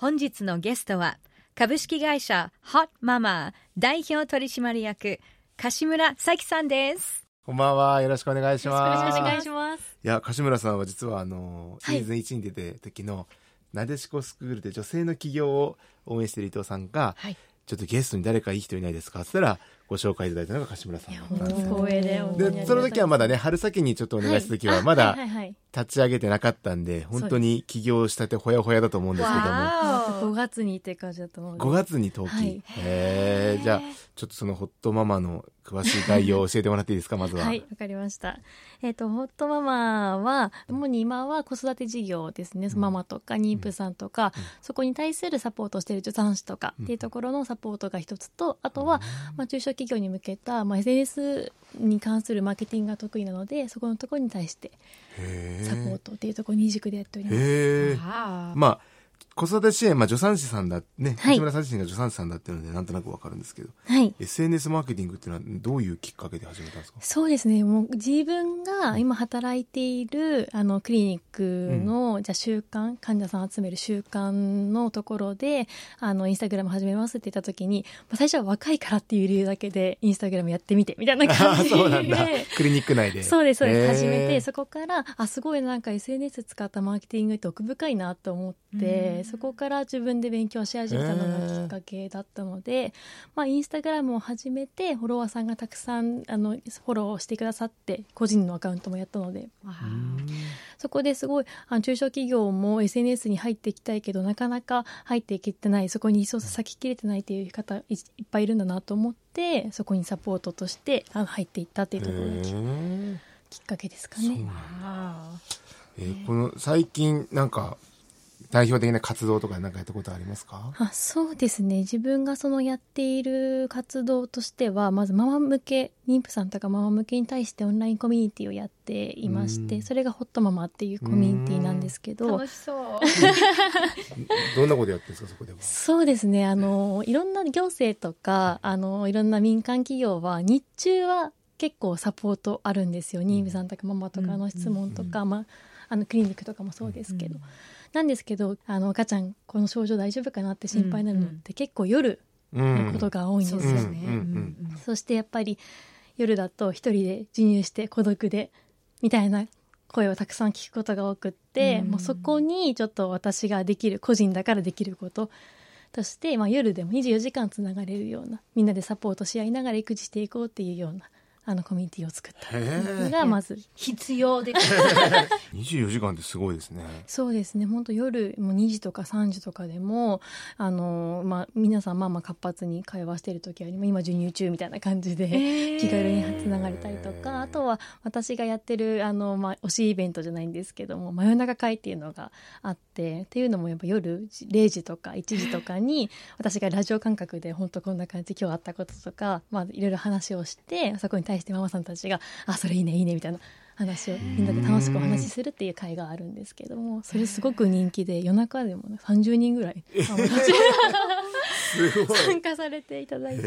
本日のゲストは株式会社ホットママ代表取締役柏村咲さんですこんばんは。よろしくお願いします。よろしくお願いします。いや、柏村さんは実はあの、シーズン1に出て時の、なでしこスクールで女性の起業を応援している伊藤さんが、はいちょっとゲストに誰かいい人いないですか?って言ったら、ご紹介いただいたのが柏村さんだったんですよ。光栄でその時はまだね、春先にちょっとお願いした時は、まだ立ち上げてなかったんで、本当に起業したてほやほやだと思うんですけども、わ5月にって感じだと思うので5月に登記。はい。へー。じゃあ、ちょっとそのホットママの詳しい概要を教えてもらっていいですか、まずは。はい、わかりました。えっ、と、ホットママは、主に今は子育て事業ですね。ママとか妊婦さんとか、そこに対するサポートをしている助産師とかっていうところのサポートが一つと、あとは、まあ、中小企業に向けた、まあ、SNS に関するマーケティングが得意なので、そこのところに対してサポートっていうところに二軸でやっております。へえ。あまあ、子育て支援、まあ、助産師さんだ、ね、はい橋村さん自身が助産師さんだっていうので、なんとなくわかるんですけど、はい。SNS マーケティングっていうのはどういうきっかけで始めたんですか？そうですね。もう自分が今働いているあのクリニックの、じゃあ習慣、患者さん集める習慣のところで、あのインスタグラム始めますって言った時に、まあ、最初は若いからっていう理由だけでインスタグラムやってみてみたいなあ感じで。そうなんだ。クリニック内で。そうです、そうです。始めて、そこから、あ、すごいなんか SNS 使ったマーケティングって奥深いなと思って、そこから自分で勉強し始めたのがきっかけだったので、まあ、インスタグラムを始めて、フォロワーさんがたくさん、あの、フォローしてくださって、個人のアカウントもやったので、そこですごい、あの中小企業も SNS に入っていきたいけど、なかなか入っていけてない、そこにリソース割き切れてないっていう方いいっぱいいるんだなと思って、そこにサポートとしてあの入っていったっていうところがきへー。きっかけですかそうね。えーこの最近なんか代表的な活動とかなんかやったことありますか？あそうですね。自分がそのやっている活動としてはまずママ向け妊婦さんとかママ向けに対してオンラインコミュニティをやっていましうん。てそれがホットママっていうコミュニティなんですけど。楽しそう。どんなことやってるんですかそこでは？そうですね。あのいろんな行政とかあのいろんな民間企業は日中は結構サポートあるんですよ。妊婦さんとかママとかの質問とか、まあ、あのクリニックとかもそうですけど、なんですけどあの赤ちゃんこの症状大丈夫かなって心配になるのって結構夜うんのことが多いんですよ、ね。そしてやっぱり夜だと一人で授乳して孤独でみたいな声をたくさん聞くことが多くって、うん。もうそこにちょっと私ができる個人だからできることとして、まあ、夜でも24時間つながれるようなみんなでサポートし合いながら育児していこうっていうようなあのコミュニティを作った。がまず必要です。24時間ってすごいですね。そうですね本当夜もう2時とか3時とかでもあの、まあ、皆さんまあまあ活発に会話してる時は今授乳中みたいな感じで、気軽につながれたりとかあとは私がやってるあの、まあ、推しイベントじゃないんですけども真夜中会っていうのがあってっていうのもやっぱ夜0時とか1時とかに私がラジオ感覚で本当こんな感じ今日あったこととか、まあ、いろいろ話をしてそこに対してママさんたちが「あそれいいねいいね」みたいな。話をみんなで楽しくお話しするっていう会があるんですけどもそれすごく人気で夜中でも、ね、30人ぐらい。参加されていただいて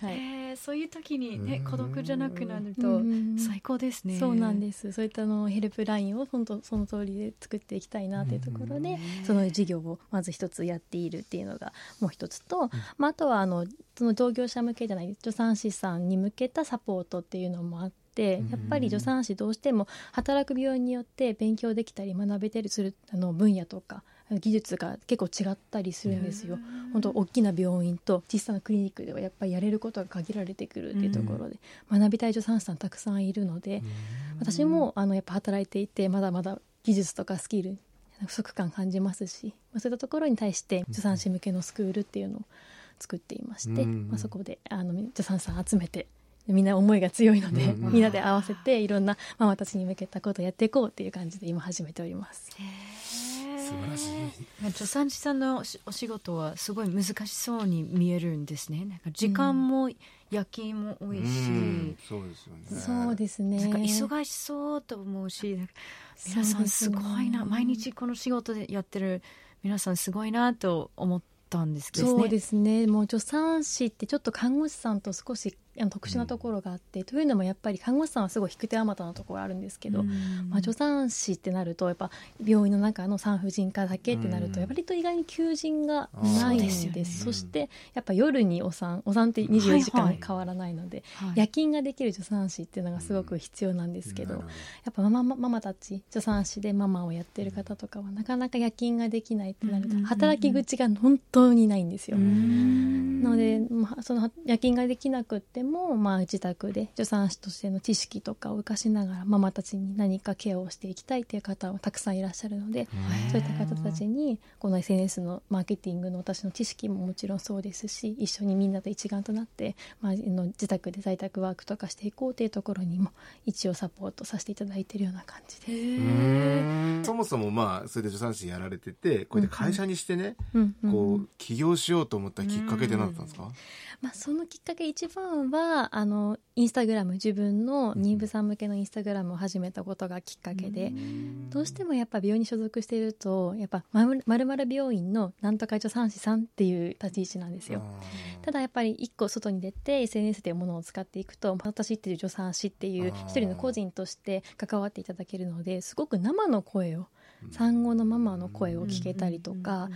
はい、えーそういう時にねうん。孤独じゃなくなるうとん。最高ですね。そうなんです。そういったのヘルプラインを本当その通りで作っていきたいなというところで、その事業をまず一つやっているっていうのがもう一つと、まあ、あとはあのその同業者向けじゃない助産師さんに向けたサポートっていうのもあってやっぱり助産師どうしても働く病院によって勉強できたり学べたりするあの分野とか技術が結構違ったりするんですよ。本当大きな病院と小さなクリニックではやっぱりやれることが限られてくるっていうところで、学びたい助産師さんたくさんいるので、私もあのやっぱ働いていてまだまだ技術とかスキル不足感感じますし、まあ、そういったところに対して助産師向けのスクールっていうのを作っていまして、うん。まあ、そこであの助産師さん集めてみんな思いが強いので、うん。みんなで合わせていろんなママたちに向けたことをやっていこうっていう感じで今始めております。素晴らしい。助産師さんのお仕事はすごい難しそうに見えるんですね。なんか時間も夜勤も多いし、そうですよね。そうですね。なんか忙しそうと思うし皆さんすごいな、ね、毎日この仕事でやってる皆さんすごいなと思ったんですけど、ね、そうですね。もう助産師ってちょっと看護師さんと少し特殊なところがあって、うん、というのもやっぱり看護師さんはすごい引く手あまたなところあるんですけど、うん、まあ、助産師ってなるとやっぱ病院の中の産婦人科だけってなると、やっぱりと意外に求人がないんです、ね、そしてやっぱ夜にお産お産って24時間変わらないので、はい。はい、夜勤ができる助産師っていうのがすごく必要なんですけど、やっぱママママたち助産師でママをやってる方とかはなかなか夜勤ができないってなると、働き口が本当にないんですよ。なので、まあ、その夜勤ができなくっても、まあ、自宅で助産師としての知識とかを生かしながらママたちに何かケアをしていきたいという方はたくさんいらっしゃるのでそういった方たちにこの SNS のマーケティングの私の知識ももちろんそうですし一緒にみんなと一丸となって、まあ、の自宅で在宅ワークとかしていこうというところにも一応サポートさせていただいているような感じで。そもそもまあそれで助産師やられててこうやって会社にしてね、うんうん、こう起業しようと思ったきっかけって何だったんですか、まあ、そのきっかけ一番はあのインスタグラム。自分の妊婦さん向けのインスタグラムを始めたことがきっかけで、どうしてもやっぱ病院に所属しているとやっぱまるまる病院のなんとか助産師さんっていう立ち位置なんですよ。ただやっぱり一個外に出て SNS というものを使っていくと私っていう助産師っていう一人の個人として関わっていただけるのですごく生の声を産後のママの声を聞けたりとか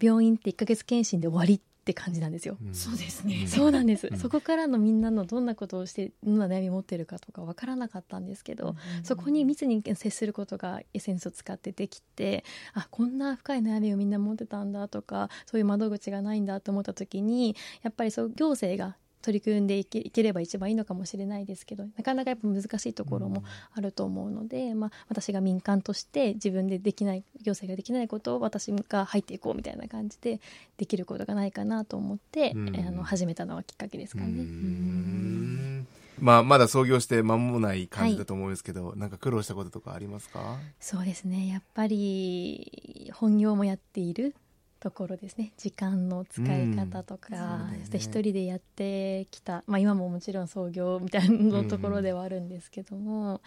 病院って1ヶ月検診で終わりって感じなんですよ。うん、そうですね。そうなんです、うん、そこからのみんなのどんなことをしてどんな悩み持ってるかとかわからなかったんですけど、うん、そこに密に接することがエッセンスを使ってできてあこんな深い悩みをみんな持ってたんだとかそういう窓口がないんだと思った時にやっぱりそう行政が取り組んでいけいければ一番いいのかもしれないですけどなかなかやっぱ難しいところもあると思うので、うん、まあ、私が民間として自分でできない行政ができないことを私が入っていこうみたいな感じでできることがないかなと思って、うん、あの始めたのはきっかけですかね。まあ、まだ創業して間もない感じだと思うんですけど、はい、なんか苦労したこととかありますか？そうですね。やっぱり本業もやっているところですね。時間の使い方とか、うん、そして一人でやってきた、まあ、今ももちろん創業みたいなところではあるんですけども、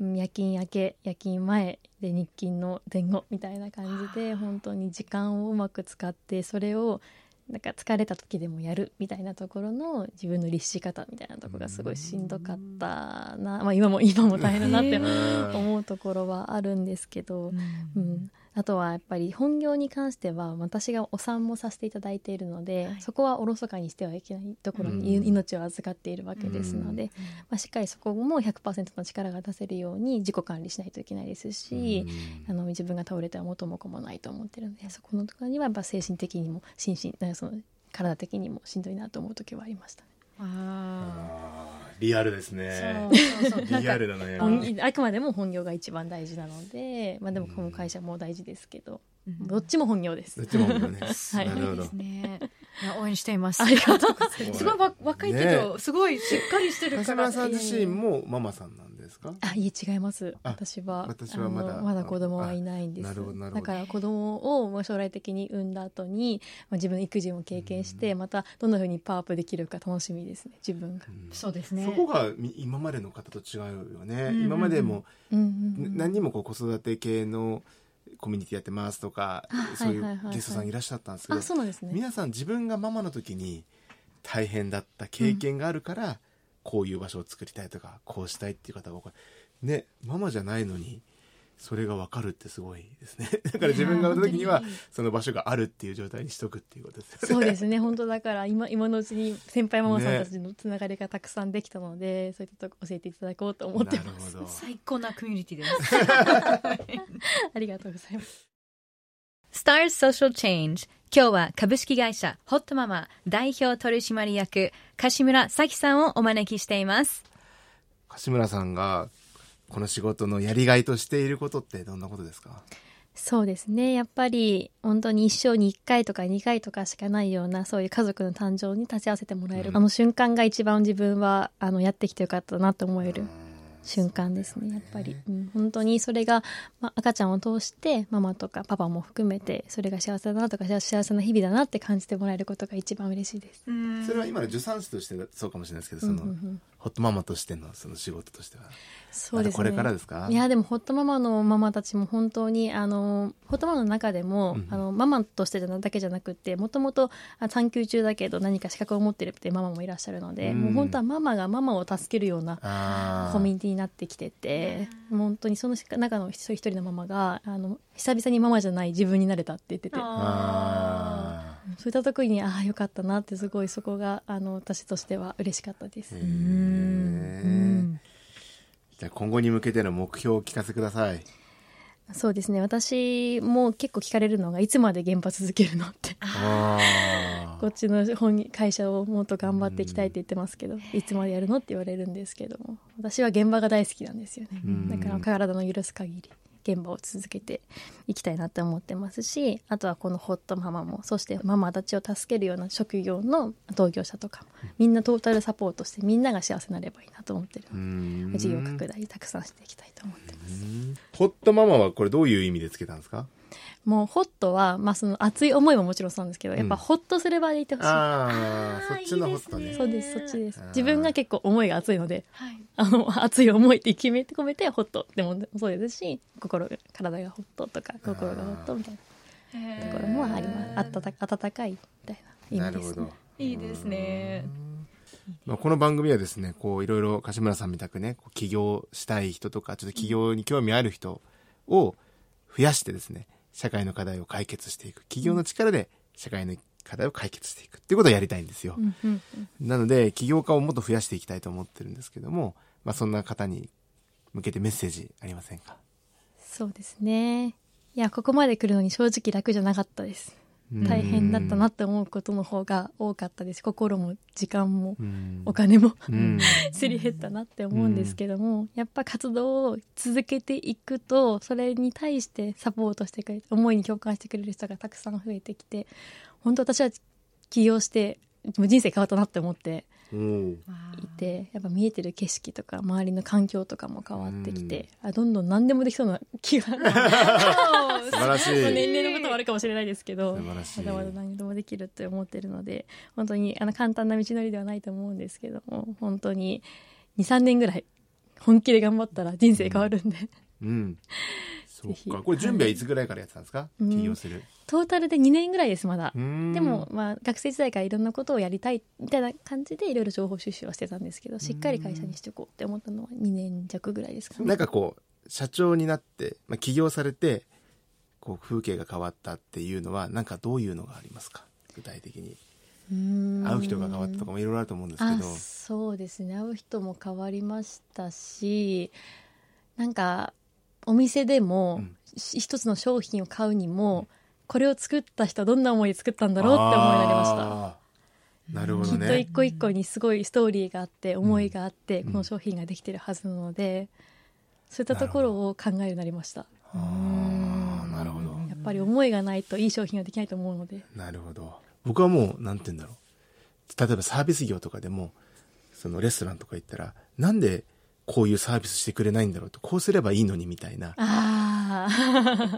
うん、夜勤明け夜勤前で日勤の前後みたいな感じで本当に時間をうまく使ってそれをなんか疲れた時でもやるみたいなところの自分の律し方みたいなところがすごいしんどかったな、まあ、今も今も大変だなって思うところはあるんですけど、うん、うんあとはやっぱり本業に関しては私がお産もさせていただいているので、はい、そこはおろそかにしてはいけないところに命を預かっているわけですので、まあ、しっかりそこも100%の力が出せるように自己管理しないといけないですし、あの自分が倒れては元も子もないと思ってるのでそこのところにはやっぱ精神的にも心身その体的にもしんどいなと思う時はありました、ね。あリアルですね。そうそうそうリアルだね。あくまでも本業が一番大事なので、まあでもこの会社も大事ですけど、うん、どっちも本業です。どっちも本業です。はい。なるほど。ね、応援しています。ありがとうございます。すごい若いけど、ね、すごいしっかりしてるから。さん自身もママさんなんですか？あいえ違います。私は私はまだまだ子供はいないんです。だから子供を将来的に産んだ後に、まあ、自分の育児も経験して、またどんなふうにパワーアップできるか楽しみですね自分が、そうですね。そこが今までの方と違うよね、うんうん、今までも、何人もこう子育て系のコミュニティやってますとかそういうゲストさんいらっしゃったんですけど、そうなんですね、皆さん自分がママの時に大変だった経験があるから、うんこういう場所を作りたいとかこうしたいっていう方がねママじゃないのにそれが分かるってすごいですね。だから自分が産んだ時にはその場所があるっていう状態にしとくっていうことですよね。そうですね。本当だから今今のうちに先輩ママさんたちのつながりがたくさんできたので、ね、そういったとこ教えていただこうと思ってます。最高なコミュニティです。ありがとうございます Stars Social Change 今日は株式会社ホットママ代表取締役柏村咲さんをお招きしています。柏村さんがこの仕事のやりがいとしていることってどんなことですか？そうですね。やっぱり本当に一生に1回とか2回とかしかないようなそういう家族の誕生に立ち会わせてもらえる、うん、あの瞬間が一番自分はあのやってきてよかったなと思える瞬間ですねやっぱり、うん、本当にそれが、まあ、赤ちゃんを通してママとかパパも含めてそれが幸せだなとか幸せな日々だなって感じてもらえることが一番嬉しいです。それは今の助産師としてそうかもしれないですけどその、うんうんうんホットママとしてのその仕事としては。そうですね。これからですか？いやでもホットママのママたちも本当にあのホットママの中でも、うんあのママとしてだけじゃなくてもともとあ産休中だけど何か資格を持ってるっていうママもいらっしゃるので、うん。もう本当はママがママを助けるようなコミュニティになってきてて本当にその中の一人一人のママがあの久々にママじゃない自分になれたって言ってて。あそういった時にああよかったなってすごいそこがあの私としては嬉しかったです。じゃあ今後に向けての目標を聞かせてください。そうですね。私も結構聞かれるのがいつまで現場続けるのって。あ こっちの本会社をもっと頑張っていきたいって言ってますけどいつまでやるのって言われるんですけども私は現場が大好きなんですよね。うん。だから体の許す限り現場を続けていきたいなって思ってますしあとはこのホットママもそしてママたちを助けるような職業の同業者とかもみんなトータルサポートしてみんなが幸せになればいいなと思ってるーうーん。事業拡大たくさんしていきたいと思ってます。うん。ホットママはこれどういう意味でつけたんですか？もうホットは、まあ、その熱い思いももちろんそうなんですけどやっぱうんホッとする場でいてほしい、ああそっちのホットね。そうですそっちです。自分が結構思いが熱いのではい。あの熱い思いって決めて込めてホット。でもそうですし心が体がホットとか心がホットみたいなところもあります。あったた温かいみたいな意味です、ね。なるほど、いいですね。まあ、この番組はですねこういろいろ柏村さんみたくね起業したい人とかちょっと起業に興味ある人を増やしてですね社会の課題を解決していく。起業の力で社会の課題を解決していくっていうことをやりたいんですよ、うんうんうん。なので起業家をもっと増やしていきたいと思ってるんですけども、まあ、そんな方に向けてメッセージありませんか？そうですね。いやここまで来るのに正直楽じゃなかったです大変だったなって思うことの方が多かったです。心も時間もうん。お金もうん。すり減ったなって思うんですけども、やっぱ活動を続けていくとそれに対してサポートしてくれて思いに共感してくれる人がたくさん増えてきて本当私は起業してもう人生変わったなって思っていてやっぱ見えてる景色とか周りの環境とかも変わってきて、あどんどん何でもできそうな気が 素晴らしい。まあ年齢のこともあるかもしれないですけどまだまだ何でもできるって思ってるので本当にあの簡単な道のりではないと思うんですけども本当に23年ぐらい本気で頑張ったら人生変わるんで、うんそぜひ。っかこれ準備はいつぐらいからやってたんですか、うん。起業する。トータルで2年ぐらいですまだ。でも、まあ、学生時代からいろんなことをやりたいみたいな感じでいろいろ情報収集はしてたんですけどしっかり会社にしておこうって思ったのは2年弱ぐらいですかね。なんかこう社長になって、まあ、起業されてこう風景が変わったっていうのはなんかどういうのがありますか？具体的に。会う人が変わったとかもいろいろあると思うんですけあどそうですね。会う人も変わりましたしなんかお店でも、うん。し一つの商品を買うにもこれを作った人はどんな思いで作ったんだろうって思いになりました。なるほきっとどね一個一個にすごいストーリーがあって思いがあって、うん。この商品ができてるはずなのでそういったところを考えるようになりました。あーなるほど。やっぱり思いがないといい商品はできないと思うので。なるほど。僕はもうなんて言うんだろう。例えばサービス業とかでもそのレストランとか行ったらなんでこういうサービスしてくれないんだろうとこうすればいいのにみたいな。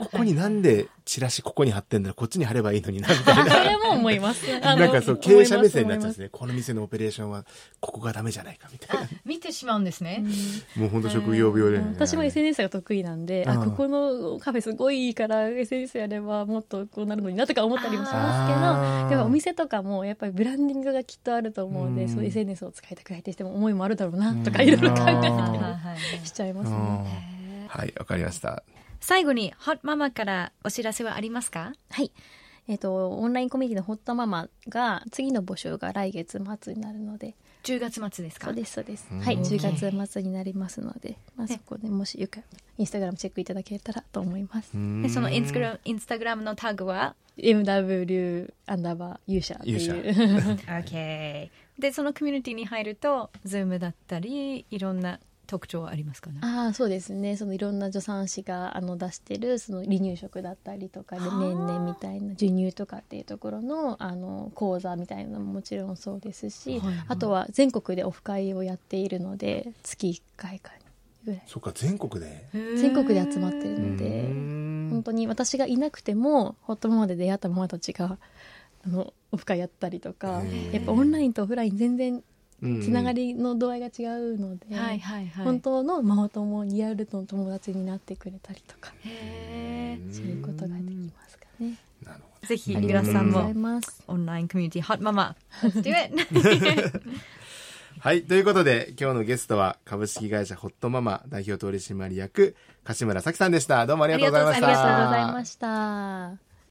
ここになんでチラシここに貼ってんだろうこっちに貼ればいいのになみたい そなれも思います。なんかそう経営者目線になっちゃうんですね。この店のオペレーションはここがダメじゃないかみたいな。見てしまうんですね。もう本当職業病で、うん。私も SNS が得意なんで、うん。あここのカフェすごいいいから SNS やればもっとこうなるのになとか思ったりもしますけどでもお店とかもやっぱりブランディングがきっとあると思うので、うん。そう SNS を使いたくないってしても思いもあるだろうなとかいろいろ考えうんたりしちゃいますうん。ね。はいわかりました最後にホットママからお知らせはありますか？はい。えっ、と、オンラインコミュニティのホットママが、次の募集が来月末になるので、10月末ですか？そうです、そうです。うんはい、10月末になりますので、まあ、そこでもしよかインスタグラムチェックいただけたらと思います。でそのインスタグムラムインスタグラムのタグは？MW アンダーバー勇者っていう。勇 OK でそのコミュニティに入ると Zoom だったりいろんな特徴はありますかね？ああそうですね。そのいろんな助産師があの出してるその離乳食だったりとか年々みたいな授乳とかっていうところのあの講座みたいなのももちろんそうですし、はいはい。あとは全国でオフ会をやっているので月1回かぐらい。そっか全国で？全国で集まってるのでうん。本当に私がいなくてもホットママで出会ったママたちがあのオフ会やったりとかやっぱオンラインとオフライン全然うんつながりの度合いが違うので、はいはいはい。本当のママ友リアルの友達になってくれたりとかそういうことができますかね。なるほぜひうん皆さんも。オンラインコミュニティ Hot Mama Let's do it! ど はいということで今日のゲストは株式会社ホットママ代表取締役柏村咲さんでした。どうもありがとうございました。ありがとうございました。